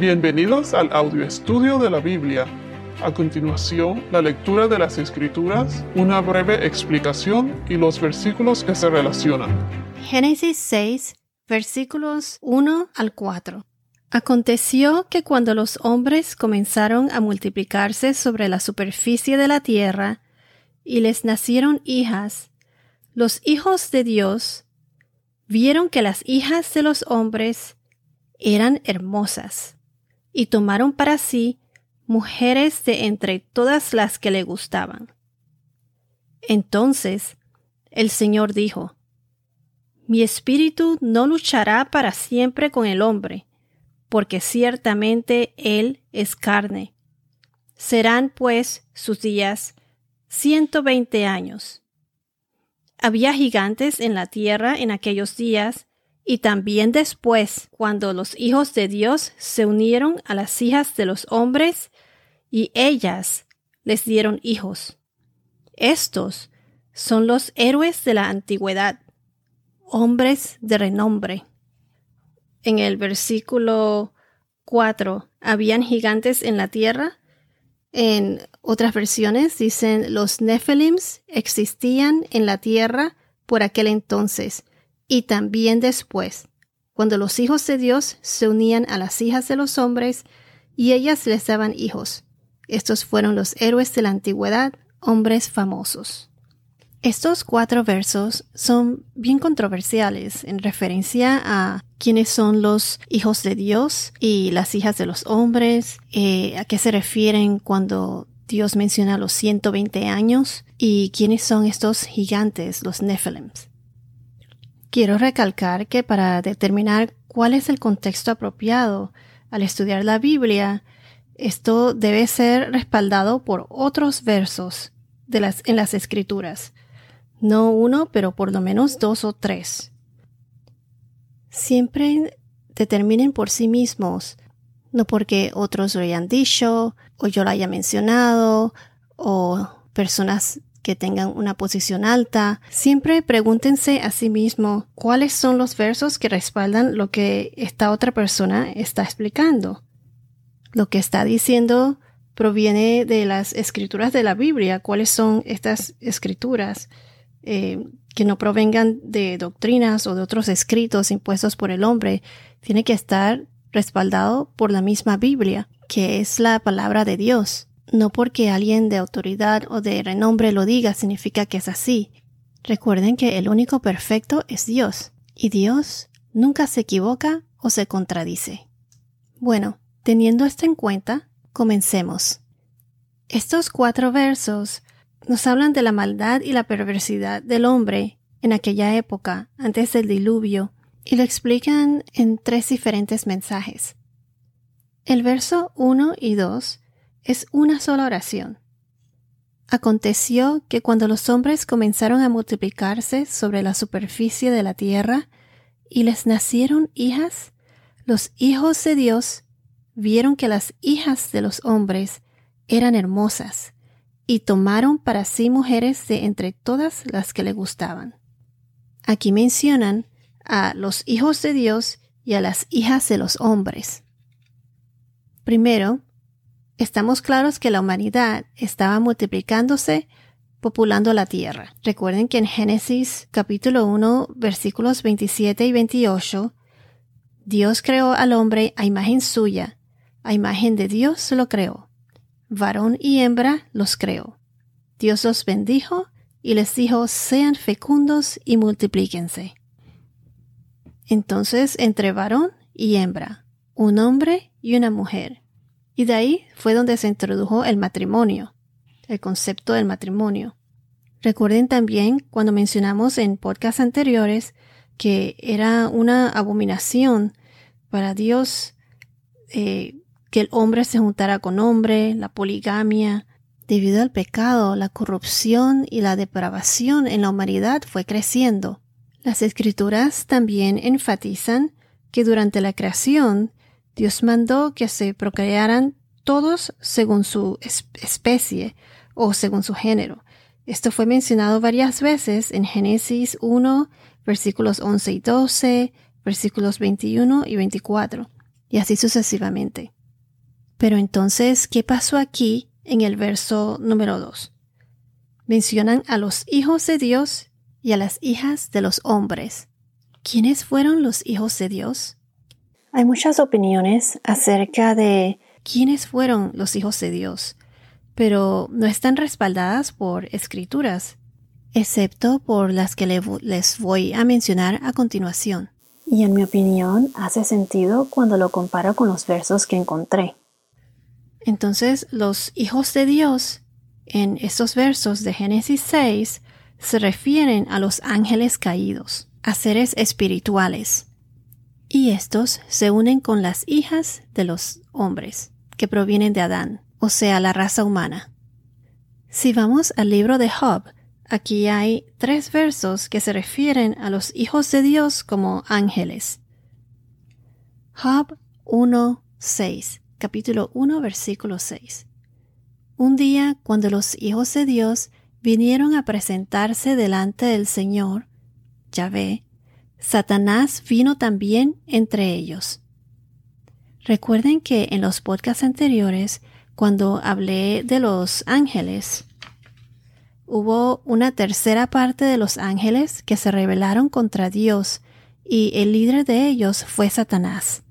Bienvenidos al audio estudio de la Biblia. A continuación, la lectura de las Escrituras, una breve explicación y los versículos que se relacionan. Génesis 6, versículos 1 al 4. Aconteció que cuando los hombres comenzaron a multiplicarse sobre la superficie de la tierra, y les nacieron hijas, los hijos de Dios vieron que las hijas de los hombres eran hermosas, y tomaron para sí mujeres de entre todas las que le gustaban. Entonces el Señor dijo, Mi espíritu no luchará para siempre con el hombre, porque ciertamente él es carne. Serán pues sus días ciento veinte años. Había gigantes en la tierra en aquellos días, y también después, cuando los hijos de Dios se unieron a las hijas de los hombres, y ellas les dieron hijos. Estos son los héroes de la antigüedad, hombres de renombre. En el versículo 4, ¿habían gigantes en la tierra? En otras versiones dicen los Nephilims existían en la tierra por aquel entonces y también después, cuando los hijos de Dios se unían a las hijas de los hombres y ellas les daban hijos. Estos fueron los héroes de la antigüedad, hombres famosos. Estos cuatro versos son bien controversiales en referencia a quiénes son los hijos de Dios y las hijas de los hombres, eh, a qué se refieren cuando Dios menciona los 120 años y quiénes son estos gigantes, los Nephilims. Quiero recalcar que para determinar cuál es el contexto apropiado al estudiar la Biblia, esto debe ser respaldado por otros versos de las, en las escrituras no uno, pero por lo menos dos o tres. Siempre determinen por sí mismos, no porque otros lo hayan dicho, o yo lo haya mencionado, o personas que tengan una posición alta. Siempre pregúntense a sí mismo cuáles son los versos que respaldan lo que esta otra persona está explicando. Lo que está diciendo proviene de las escrituras de la Biblia. ¿Cuáles son estas escrituras? Eh, que no provengan de doctrinas o de otros escritos impuestos por el hombre, tiene que estar respaldado por la misma Biblia, que es la palabra de Dios. No porque alguien de autoridad o de renombre lo diga significa que es así. Recuerden que el único perfecto es Dios, y Dios nunca se equivoca o se contradice. Bueno, teniendo esto en cuenta, comencemos. Estos cuatro versos nos hablan de la maldad y la perversidad del hombre en aquella época, antes del diluvio, y lo explican en tres diferentes mensajes. El verso 1 y 2 es una sola oración. Aconteció que cuando los hombres comenzaron a multiplicarse sobre la superficie de la tierra y les nacieron hijas, los hijos de Dios vieron que las hijas de los hombres eran hermosas y tomaron para sí mujeres de entre todas las que le gustaban. Aquí mencionan a los hijos de Dios y a las hijas de los hombres. Primero, estamos claros que la humanidad estaba multiplicándose, populando la tierra. Recuerden que en Génesis capítulo 1 versículos 27 y 28, Dios creó al hombre a imagen suya, a imagen de Dios lo creó varón y hembra los creó. Dios los bendijo y les dijo, sean fecundos y multiplíquense. Entonces, entre varón y hembra, un hombre y una mujer. Y de ahí fue donde se introdujo el matrimonio, el concepto del matrimonio. Recuerden también cuando mencionamos en podcasts anteriores que era una abominación para Dios eh, que el hombre se juntara con hombre, la poligamia. Debido al pecado, la corrupción y la depravación en la humanidad fue creciendo. Las escrituras también enfatizan que durante la creación Dios mandó que se procrearan todos según su especie o según su género. Esto fue mencionado varias veces en Génesis 1, versículos 11 y 12, versículos 21 y 24 y así sucesivamente. Pero entonces, ¿qué pasó aquí en el verso número 2? Mencionan a los hijos de Dios y a las hijas de los hombres. ¿Quiénes fueron los hijos de Dios? Hay muchas opiniones acerca de quiénes fueron los hijos de Dios, pero no están respaldadas por escrituras, excepto por las que les voy a mencionar a continuación. Y en mi opinión hace sentido cuando lo comparo con los versos que encontré. Entonces, los hijos de Dios en estos versos de Génesis 6 se refieren a los ángeles caídos, a seres espirituales, y estos se unen con las hijas de los hombres, que provienen de Adán, o sea, la raza humana. Si vamos al libro de Job, aquí hay tres versos que se refieren a los hijos de Dios como ángeles. Job 1, 6, capítulo 1, versículo 6. Un día, cuando los hijos de Dios vinieron a presentarse delante del Señor, Yahvé, Satanás vino también entre ellos. Recuerden que en los podcasts anteriores, cuando hablé de los ángeles, hubo una tercera parte de los ángeles que se rebelaron contra Dios y el líder de ellos fue Satanás.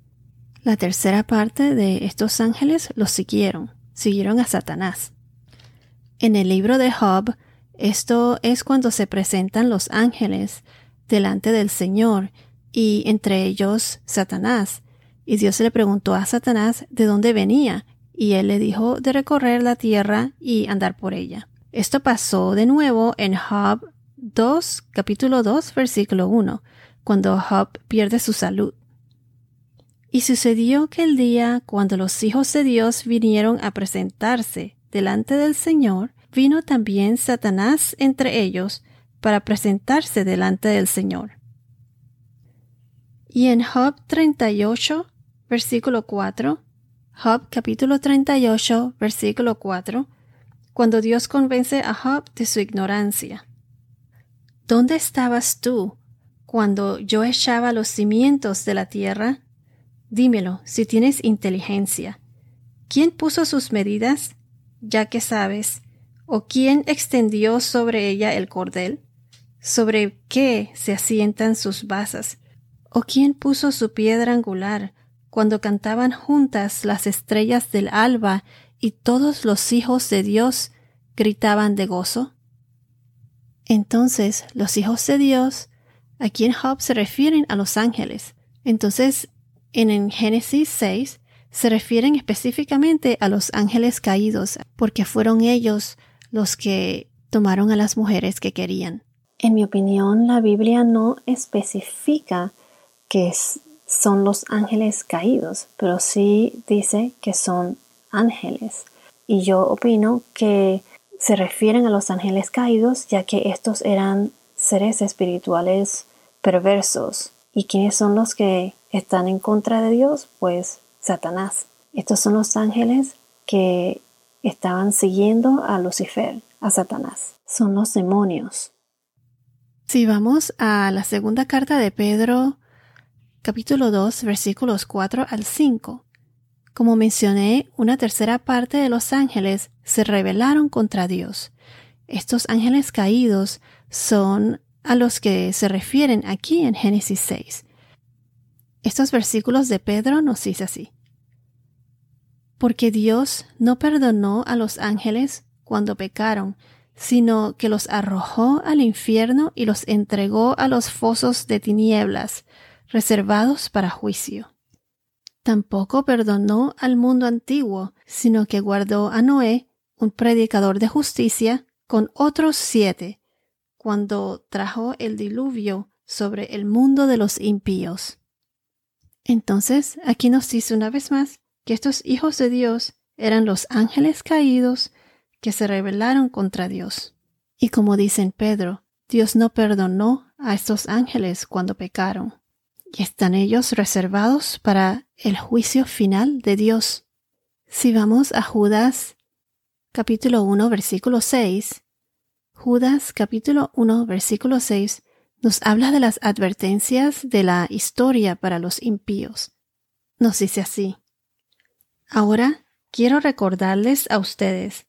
La tercera parte de estos ángeles los siguieron, siguieron a Satanás. En el libro de Job, esto es cuando se presentan los ángeles delante del Señor y entre ellos Satanás. Y Dios le preguntó a Satanás de dónde venía, y él le dijo de recorrer la tierra y andar por ella. Esto pasó de nuevo en Job 2, capítulo 2, versículo 1, cuando Job pierde su salud. Y sucedió que el día cuando los hijos de Dios vinieron a presentarse delante del Señor, vino también Satanás entre ellos para presentarse delante del Señor. Y en Job 38, versículo 4, Job capítulo 38, versículo 4, cuando Dios convence a Job de su ignorancia. ¿Dónde estabas tú cuando yo echaba los cimientos de la tierra? Dímelo, si tienes inteligencia. ¿Quién puso sus medidas? Ya que sabes. ¿O quién extendió sobre ella el cordel? Sobre qué se asientan sus basas, o quién puso su piedra angular, cuando cantaban juntas las estrellas del alba y todos los hijos de Dios gritaban de gozo? Entonces los hijos de Dios, aquí en Job se refieren a los ángeles. Entonces, en Génesis 6 se refieren específicamente a los ángeles caídos, porque fueron ellos los que tomaron a las mujeres que querían. En mi opinión, la Biblia no especifica que son los ángeles caídos, pero sí dice que son ángeles. Y yo opino que se refieren a los ángeles caídos ya que estos eran seres espirituales perversos. ¿Y quiénes son los que están en contra de Dios? Pues Satanás. Estos son los ángeles que estaban siguiendo a Lucifer, a Satanás. Son los demonios. Si vamos a la segunda carta de Pedro, capítulo 2, versículos 4 al 5. Como mencioné, una tercera parte de los ángeles se rebelaron contra Dios. Estos ángeles caídos son a los que se refieren aquí en Génesis 6. Estos versículos de Pedro nos dice así. Porque Dios no perdonó a los ángeles cuando pecaron, sino que los arrojó al infierno y los entregó a los fosos de tinieblas, reservados para juicio. Tampoco perdonó al mundo antiguo, sino que guardó a Noé, un predicador de justicia, con otros siete, cuando trajo el diluvio sobre el mundo de los impíos. Entonces, aquí nos dice una vez más que estos hijos de Dios eran los ángeles caídos que se rebelaron contra Dios. Y como dice en Pedro, Dios no perdonó a estos ángeles cuando pecaron, y están ellos reservados para el juicio final de Dios. Si vamos a Judas capítulo 1 versículo 6, Judas capítulo 1 versículo 6 nos habla de las advertencias de la historia para los impíos. nos dice así. Ahora quiero recordarles a ustedes,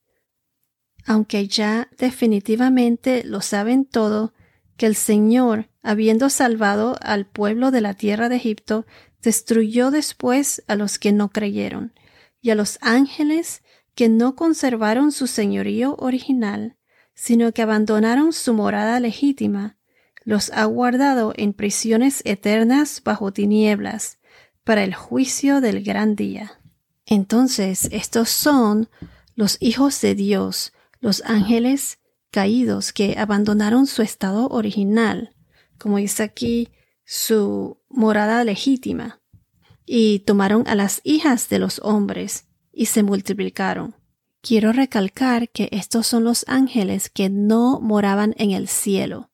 aunque ya definitivamente lo saben todo, que el Señor, habiendo salvado al pueblo de la tierra de Egipto, destruyó después a los que no creyeron, y a los ángeles que no conservaron su señorío original, sino que abandonaron su morada legítima, los ha guardado en prisiones eternas bajo tinieblas, para el juicio del gran día. Entonces estos son los hijos de Dios, los ángeles caídos que abandonaron su estado original, como dice aquí, su morada legítima, y tomaron a las hijas de los hombres y se multiplicaron. Quiero recalcar que estos son los ángeles que no moraban en el cielo.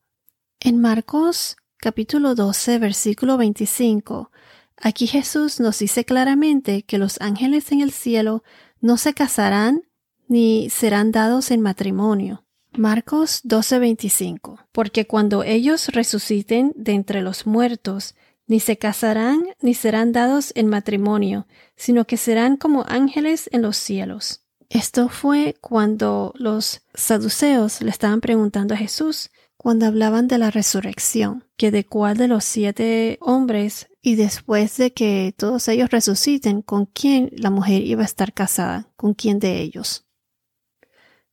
En Marcos capítulo 12 versículo 25, aquí Jesús nos dice claramente que los ángeles en el cielo no se casarán ni serán dados en matrimonio. Marcos 12:25 Porque cuando ellos resuciten de entre los muertos, ni se casarán ni serán dados en matrimonio, sino que serán como ángeles en los cielos. Esto fue cuando los saduceos le estaban preguntando a Jesús cuando hablaban de la resurrección, que de cuál de los siete hombres y después de que todos ellos resuciten, con quién la mujer iba a estar casada, con quién de ellos.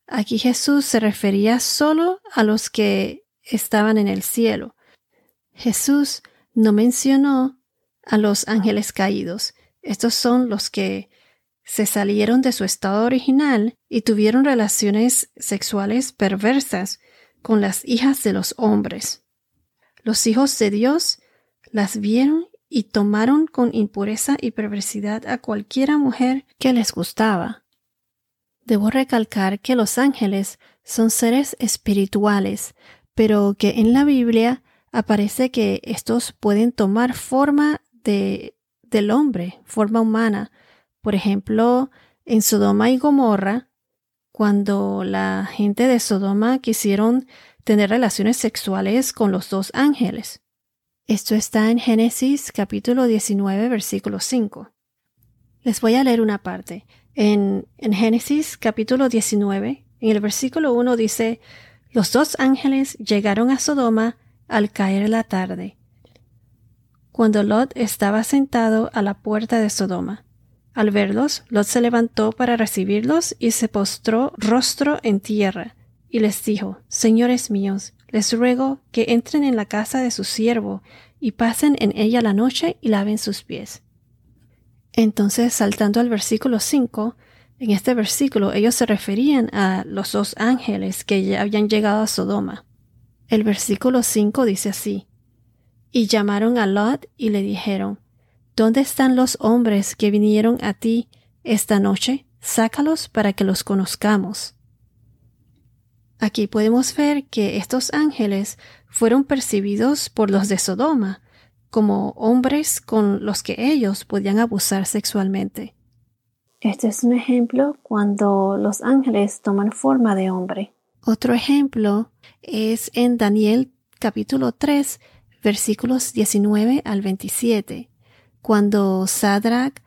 Aquí Jesús se refería solo a los que estaban en el cielo. Jesús no mencionó a los ángeles caídos. Estos son los que se salieron de su estado original y tuvieron relaciones sexuales perversas con las hijas de los hombres. Los hijos de Dios las vieron y tomaron con impureza y perversidad a cualquiera mujer que les gustaba. Debo recalcar que los ángeles son seres espirituales, pero que en la Biblia aparece que estos pueden tomar forma de, del hombre, forma humana. Por ejemplo, en Sodoma y Gomorra, cuando la gente de Sodoma quisieron tener relaciones sexuales con los dos ángeles. Esto está en Génesis capítulo 19 versículo 5. Les voy a leer una parte. En, Génesis capítulo 19, en el versículo 1 dice, los dos ángeles llegaron a Sodoma al caer la tarde, cuando Lot estaba sentado a la puerta de Sodoma. Al verlos, Lot se levantó para recibirlos y se postró rostro en tierra, y les dijo, Señores míos, les ruego que entren en la casa de su siervo, y pasen en ella la noche y laven sus pies. Entonces, saltando al versículo 5, en este versículo ellos se referían a los dos ángeles que ya habían llegado a Sodoma. El versículo 5 dice así, Y llamaron a Lot y le dijeron, ¿Dónde están los hombres que vinieron a ti esta noche? Sácalos para que los conozcamos. Aquí podemos ver que estos ángeles fueron percibidos por los de Sodoma, como hombres con los que ellos podían abusar sexualmente. Este es un ejemplo cuando los ángeles toman forma de hombre. Otro ejemplo es en Daniel capítulo 3 versículos 19 al 27, cuando Sadrach,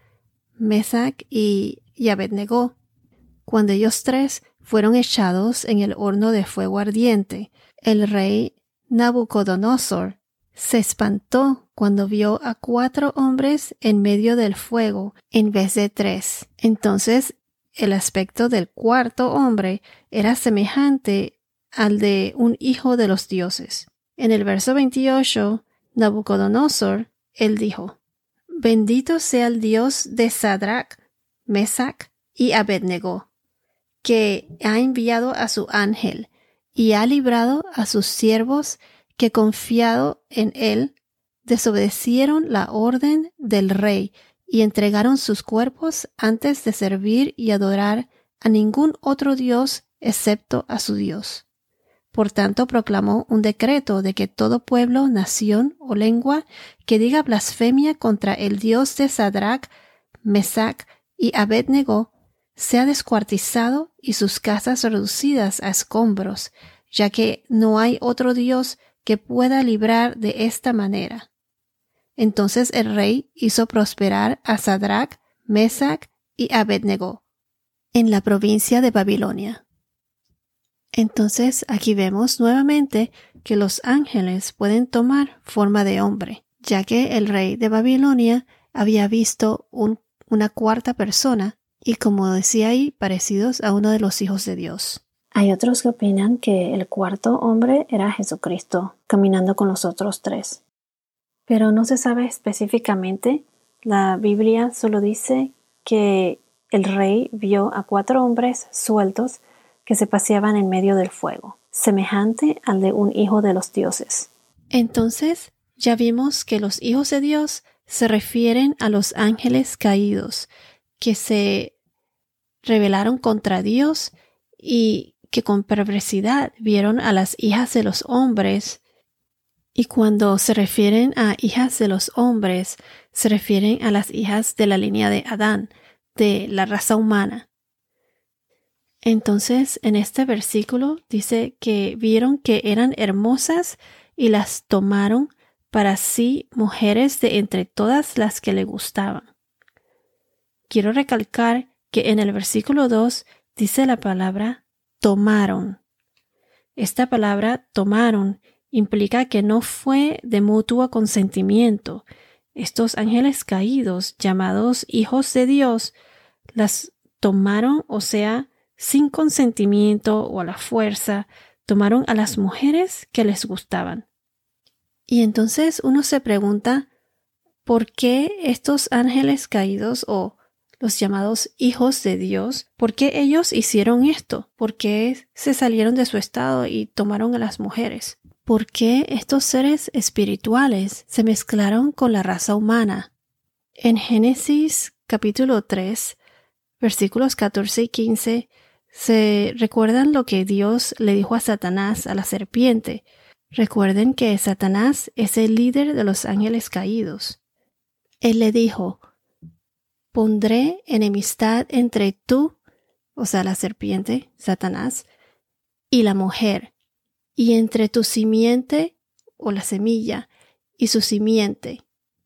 Mesach y Abednego, cuando ellos tres fueron echados en el horno de fuego ardiente, el rey Nabucodonosor se espantó cuando vio a cuatro hombres en medio del fuego en vez de tres. Entonces el aspecto del cuarto hombre era semejante al de un hijo de los dioses. En el verso 28, Nabucodonosor, él dijo, Bendito sea el Dios de Sadrach, Mesach y Abednego, que ha enviado a su ángel y ha librado a sus siervos que confiado en él, desobedecieron la orden del rey y entregaron sus cuerpos antes de servir y adorar a ningún otro Dios excepto a su Dios. Por tanto, proclamó un decreto de que todo pueblo, nación o lengua que diga blasfemia contra el Dios de Sadrach, Mesach y Abednego sea descuartizado y sus casas reducidas a escombros, ya que no hay otro Dios que pueda librar de esta manera. Entonces el rey hizo prosperar a Sadrach, Mesach y Abednego en la provincia de Babilonia. Entonces aquí vemos nuevamente que los ángeles pueden tomar forma de hombre, ya que el rey de Babilonia había visto una cuarta persona y como decía ahí, parecidos a uno de los hijos de Dios. Hay otros que opinan que el cuarto hombre era Jesucristo, caminando con los otros tres. Pero no se sabe específicamente. La Biblia solo dice que el rey vio a cuatro hombres sueltos que se paseaban en medio del fuego, semejante al de un hijo de los dioses. Entonces, ya vimos que los hijos de Dios se refieren a los ángeles caídos, que se rebelaron contra Dios y que con perversidad vieron a las hijas de los hombres. Y cuando se refieren a hijas de los hombres, se refieren a las hijas de la línea de Adán, de la raza humana. Entonces, en este versículo dice que vieron que eran hermosas y las tomaron para sí mujeres de entre todas las que le gustaban. Quiero recalcar que en el versículo 2 dice la palabra tomaron. Esta palabra tomaron implica que no fue de mutuo consentimiento. Estos ángeles caídos, llamados hijos de Dios, las tomaron, o sea, sin consentimiento o a la fuerza, tomaron a las mujeres que les gustaban. Y entonces uno se pregunta, ¿por qué estos ángeles caídos o los llamados hijos de Dios, ¿por qué ellos hicieron esto? ¿Por qué se salieron de su estado y tomaron a las mujeres? ¿Por qué estos seres espirituales se mezclaron con la raza humana? En Génesis capítulo 3, versículos 14 y 15, se recuerdan lo que Dios le dijo a Satanás, a la serpiente. Recuerden que Satanás es el líder de los ángeles caídos. Él le dijo, pondré enemistad entre tú, o sea, la serpiente, Satanás, y la mujer, y entre tu simiente, o la semilla, y su simiente.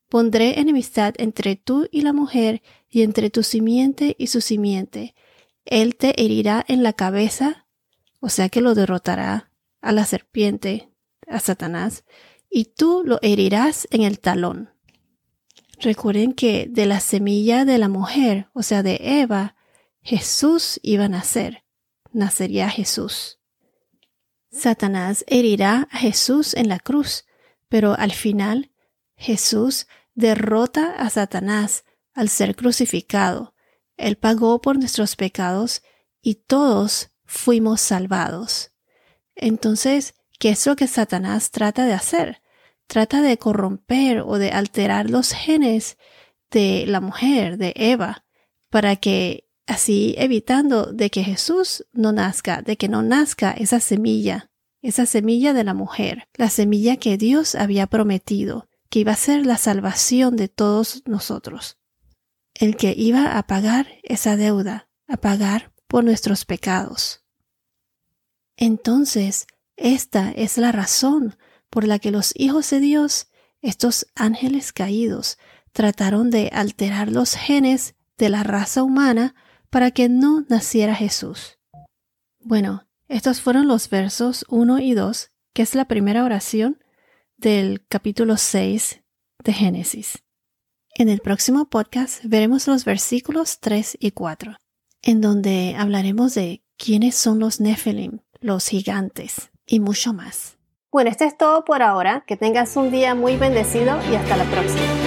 Pondré enemistad entre tú y la mujer, y entre tu simiente y su simiente. Él te herirá en la cabeza, o sea que lo derrotará a la serpiente, a Satanás, y tú lo herirás en el talón. Recuerden que de la semilla de la mujer, o sea, de Eva, Jesús iba a nacer. Nacería Jesús. Satanás herirá a Jesús en la cruz, pero al final Jesús derrota a Satanás al ser crucificado. Él pagó por nuestros pecados y todos fuimos salvados. Entonces, ¿qué es lo que Satanás trata de hacer? Trata de corromper o de alterar los genes de la mujer, de Eva, para que así evitando de que Jesús no nazca, de que no nazca esa semilla, esa semilla de la mujer, la semilla que Dios había prometido, que iba a ser la salvación de todos nosotros, el que iba a pagar esa deuda, a pagar por nuestros pecados. Entonces, esta es la razón por la que los hijos de Dios, estos ángeles caídos, trataron de alterar los genes de la raza humana para que no naciera Jesús. Bueno, estos fueron los versos 1 y 2, que es la primera oración del capítulo 6 de Génesis. En el próximo podcast veremos los versículos 3 y 4, en donde hablaremos de quiénes son los Nephilim, los gigantes, y mucho más. Bueno, esto es todo por ahora. Que tengas un día muy bendecido y hasta la próxima.